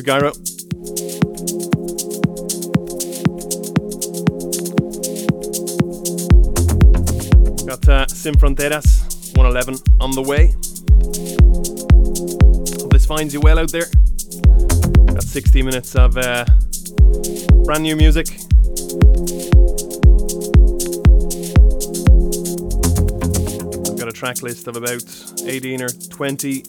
Is GuyRo. Got uh, Sin Fronteras 111 on the way. Hope this finds you well out there. Got 60 minutes of uh, brand new music. I've got a track list of about 18 or 20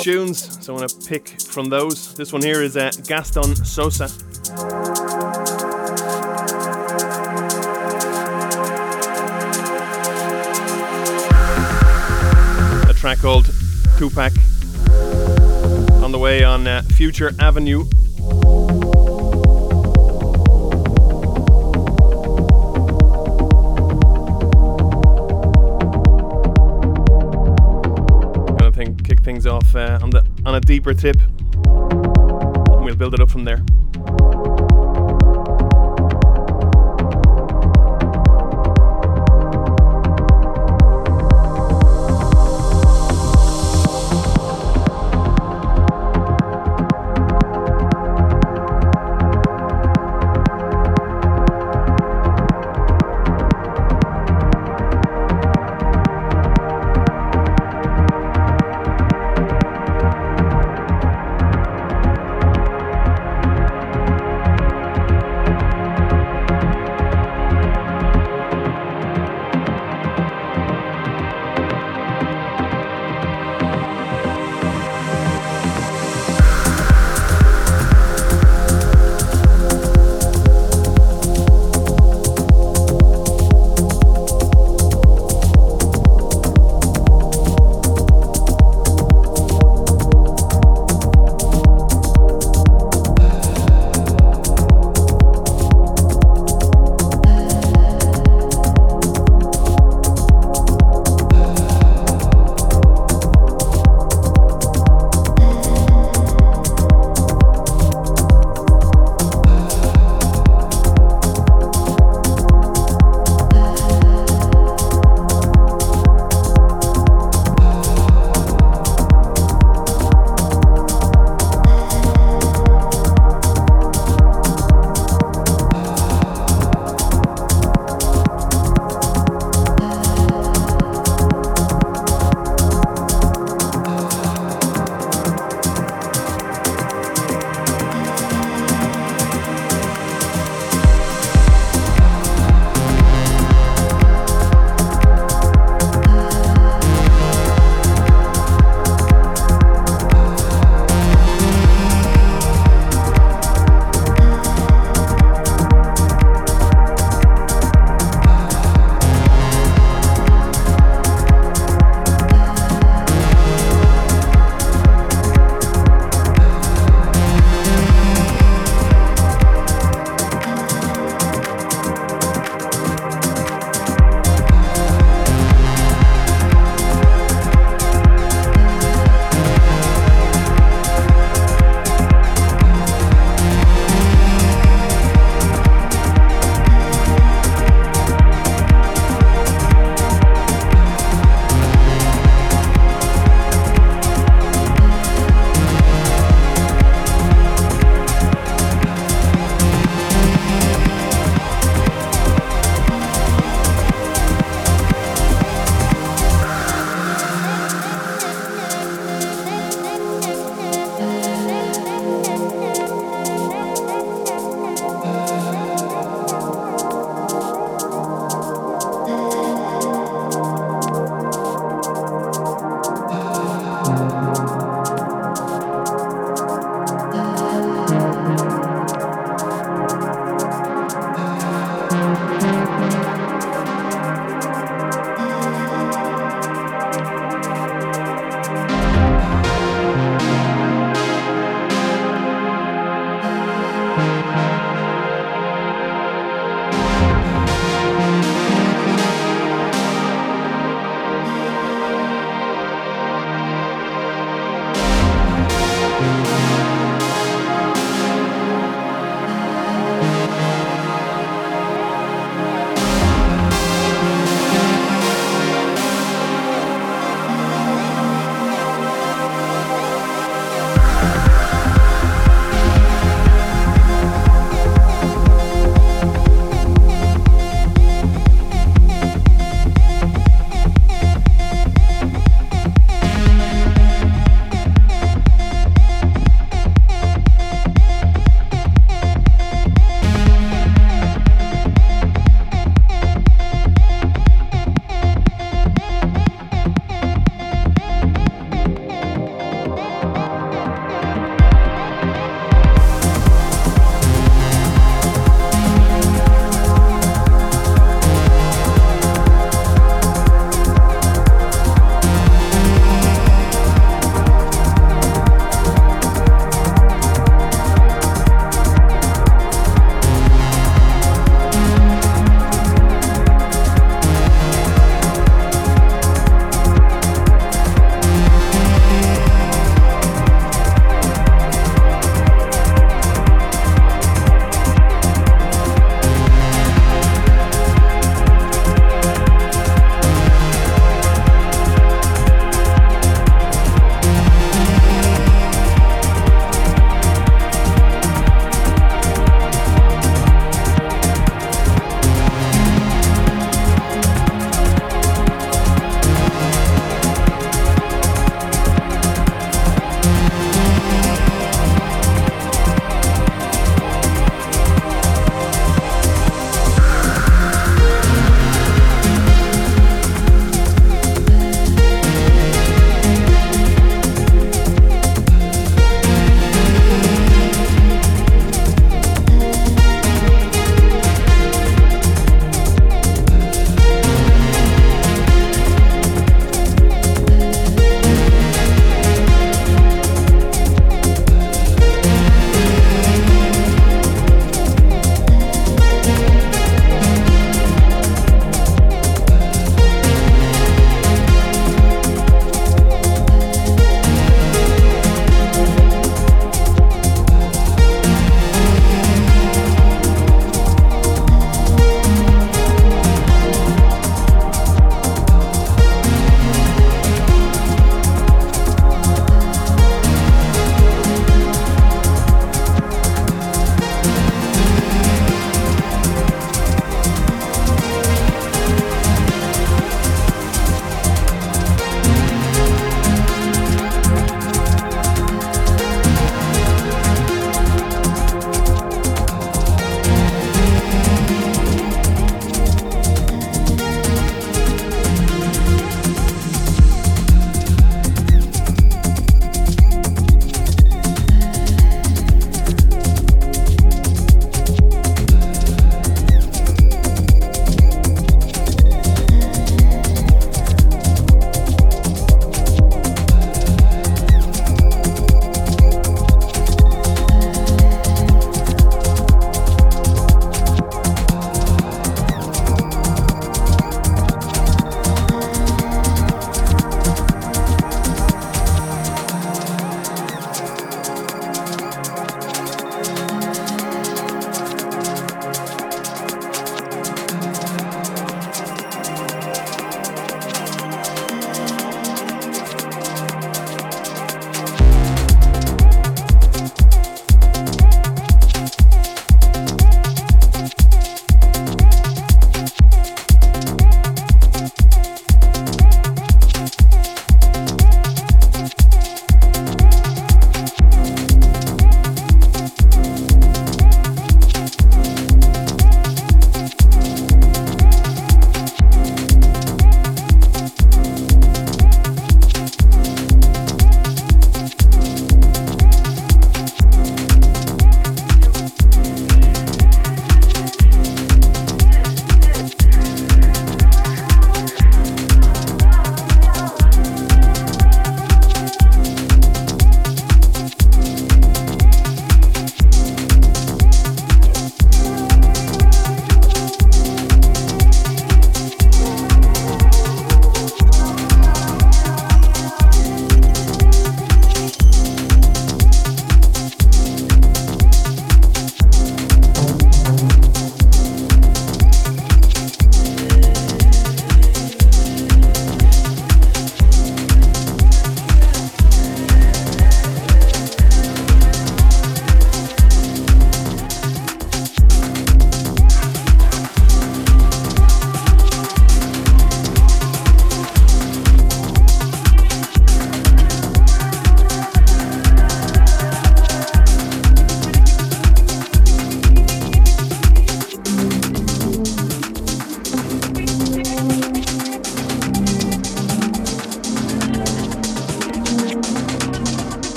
tunes, so I want to pick from those. This one here is uh, Gaston Sosa. A track called Túpac on the way on uh, Future Avenue. Gonna think kick things off uh, on the on a deeper tip. Build it up from there.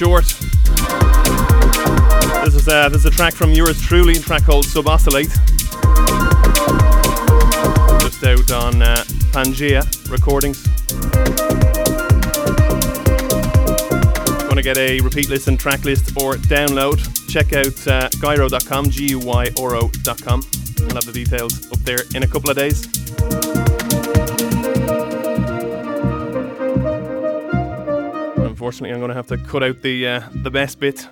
Short. This is, uh, this is a track from yours truly, a track called Suboscillate. Just out on uh, Pangea Recordings. Want to get a repeat listen, track list, or download? Check out uh, guyro.com, G U Y R O.com. I'll have the details up there in a couple of days. Unfortunately, I'm going to have to cut out the uh, the best bit.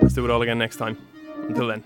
Let's do it all again next time. Until then.